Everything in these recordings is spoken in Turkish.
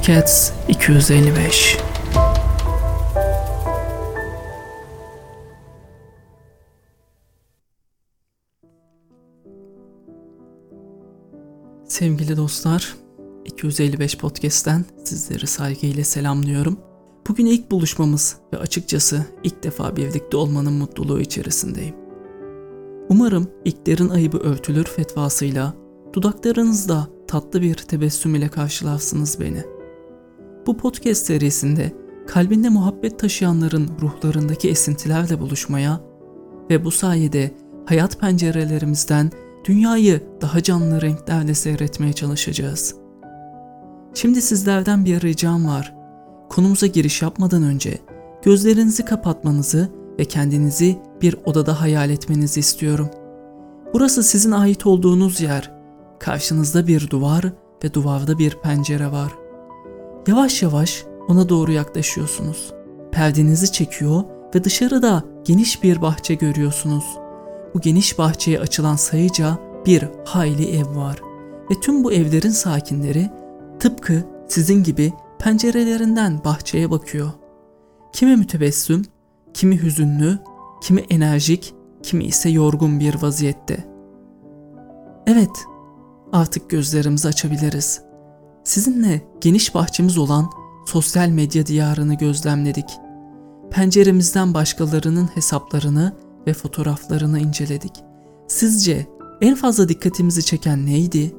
Podcast 255 Sevgili dostlar, 255 Podcast'ten sizleri saygıyla selamlıyorum. Bugün ilk buluşmamız ve açıkçası ilk defa birlikte olmanın mutluluğu içerisindeyim. Umarım ilklerin ayıbı örtülür fetvasıyla dudaklarınızda tatlı bir tebessüm ile karşılarsınız beni. Bu podcast serisinde kalbinde muhabbet taşıyanların ruhlarındaki esintilerle buluşmaya ve bu sayede hayat pencerelerimizden dünyayı daha canlı renklerle seyretmeye çalışacağız. Şimdi sizlerden bir ricam var. Konumuza giriş yapmadan önce gözlerinizi kapatmanızı ve kendinizi bir odada hayal etmenizi istiyorum. Burası sizin ait olduğunuz yer. Karşınızda bir duvar ve duvarda bir pencere var. Yavaş yavaş ona doğru yaklaşıyorsunuz. Perdenizi çekiyor ve dışarıda geniş bir bahçe görüyorsunuz. Bu geniş bahçeye açılan sayıca bir hayli ev var ve tüm bu evlerin sakinleri tıpkı sizin gibi pencerelerinden bahçeye bakıyor. Kimi mütebessüm, kimi hüzünlü, kimi enerjik, kimi ise yorgun bir vaziyette. Evet, artık gözlerimizi açabiliriz. Sizinle geniş bahçemiz olan sosyal medya diyarını gözlemledik. Penceremizden başkalarının hesaplarını ve fotoğraflarını inceledik. Sizce en fazla dikkatimizi çeken neydi?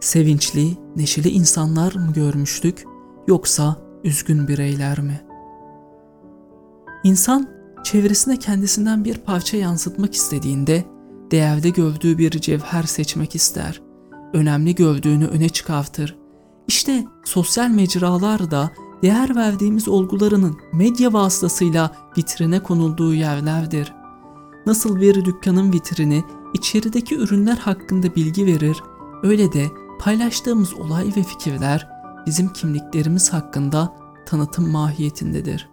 Sevinçli, neşeli insanlar mı görmüştük yoksa üzgün bireyler mi? İnsan çevresine kendisinden bir parça yansıtmak istediğinde değerli gördüğü bir cevher seçmek ister. Önemli gördüğünü öne çıkartır. İşte sosyal mecralar da değer verdiğimiz olgularının medya vasıtasıyla vitrine konulduğu yerlerdir. Nasıl bir dükkanın vitrini içerideki ürünler hakkında bilgi verir, öyle de paylaştığımız olay ve fikirler bizim kimliklerimiz hakkında tanıtım mahiyetindedir.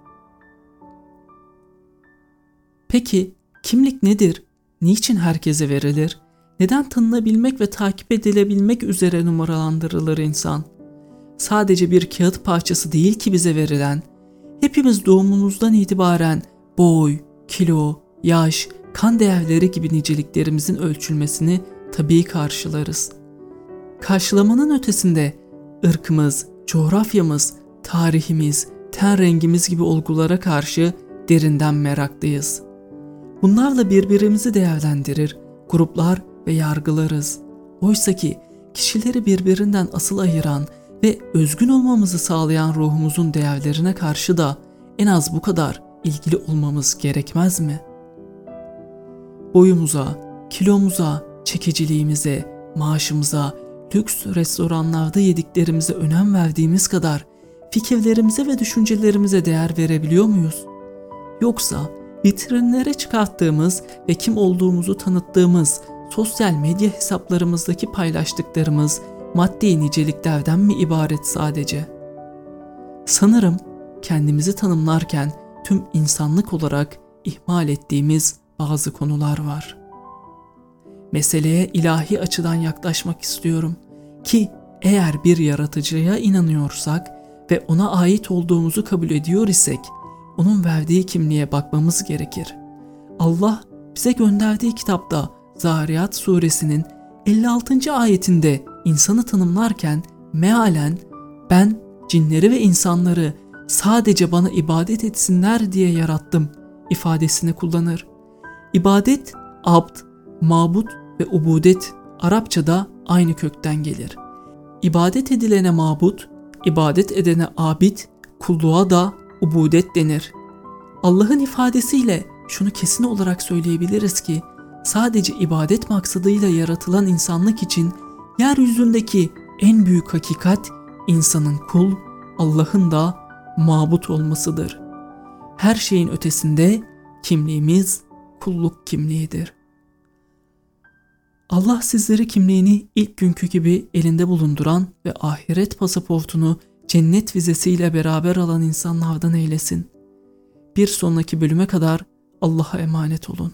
Peki kimlik nedir? Niçin herkese verilir? Neden tanınabilmek ve takip edilebilmek üzere numaralandırılır insan? Sadece bir kağıt parçası değil ki bize verilen. Hepimiz doğumumuzdan itibaren boy, kilo, yaş, kan değerleri gibi niceliklerimizin ölçülmesini tabii karşılarız. Karşılamanın ötesinde ırkımız, coğrafyamız, tarihimiz, ten rengimiz gibi olgulara karşı derinden meraklıyız. Bunlarla birbirimizi değerlendirir, gruplar ve yargılarız. Oysa ki kişileri birbirinden asıl ayıran ve özgün olmamızı sağlayan ruhumuzun değerlerine karşı da en az bu kadar ilgili olmamız gerekmez mi? Boyumuza, kilomuza, çekiciliğimize, maaşımıza, lüks restoranlarda yediklerimize önem verdiğimiz kadar fikirlerimize ve düşüncelerimize değer verebiliyor muyuz? Yoksa vitrinlere çıkarttığımız ve kim olduğumuzu tanıttığımız sosyal medya hesaplarımızdaki paylaştıklarımız maddi niceliklerden mi ibaret sadece? Sanırım kendimizi tanımlarken tüm insanlık olarak ihmal ettiğimiz bazı konular var. Meseleye ilahi açıdan yaklaşmak istiyorum ki eğer bir yaratıcıya inanıyorsak ve ona ait olduğumuzu kabul ediyor isek onun verdiği kimliğe bakmamız gerekir. Allah bize gönderdiği kitapta Zariyat suresinin 56. ayetinde insanı tanımlarken mealen ben cinleri ve insanları sadece bana ibadet etsinler diye yarattım ifadesini kullanır. İbadet, abd, mabut ve ubudet Arapçada aynı kökten gelir. İbadet edilene mabut, ibadet edene abid, kulluğa da ubudet denir. Allah'ın ifadesiyle şunu kesin olarak söyleyebiliriz ki sadece ibadet maksadıyla yaratılan insanlık için yeryüzündeki en büyük hakikat insanın kul, Allah'ın da mabut olmasıdır. Her şeyin ötesinde kimliğimiz kulluk kimliğidir. Allah sizleri kimliğini ilk günkü gibi elinde bulunduran ve ahiret pasaportunu cennet vizesiyle beraber alan insanlardan eylesin. Bir sonraki bölüme kadar Allah'a emanet olun.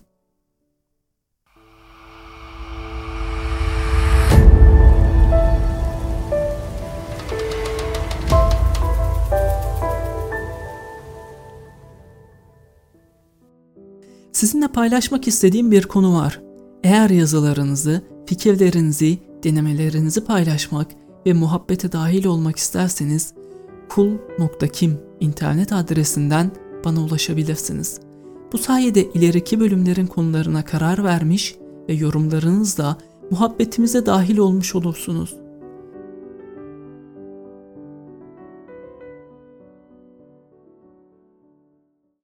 Sizinle paylaşmak istediğim bir konu var. Eğer yazılarınızı, fikirlerinizi, denemelerinizi paylaşmak ve muhabbete dahil olmak isterseniz kul.kim internet adresinden bana ulaşabilirsiniz. Bu sayede ileriki bölümlerin konularına karar vermiş ve yorumlarınızla muhabbetimize dahil olmuş olursunuz.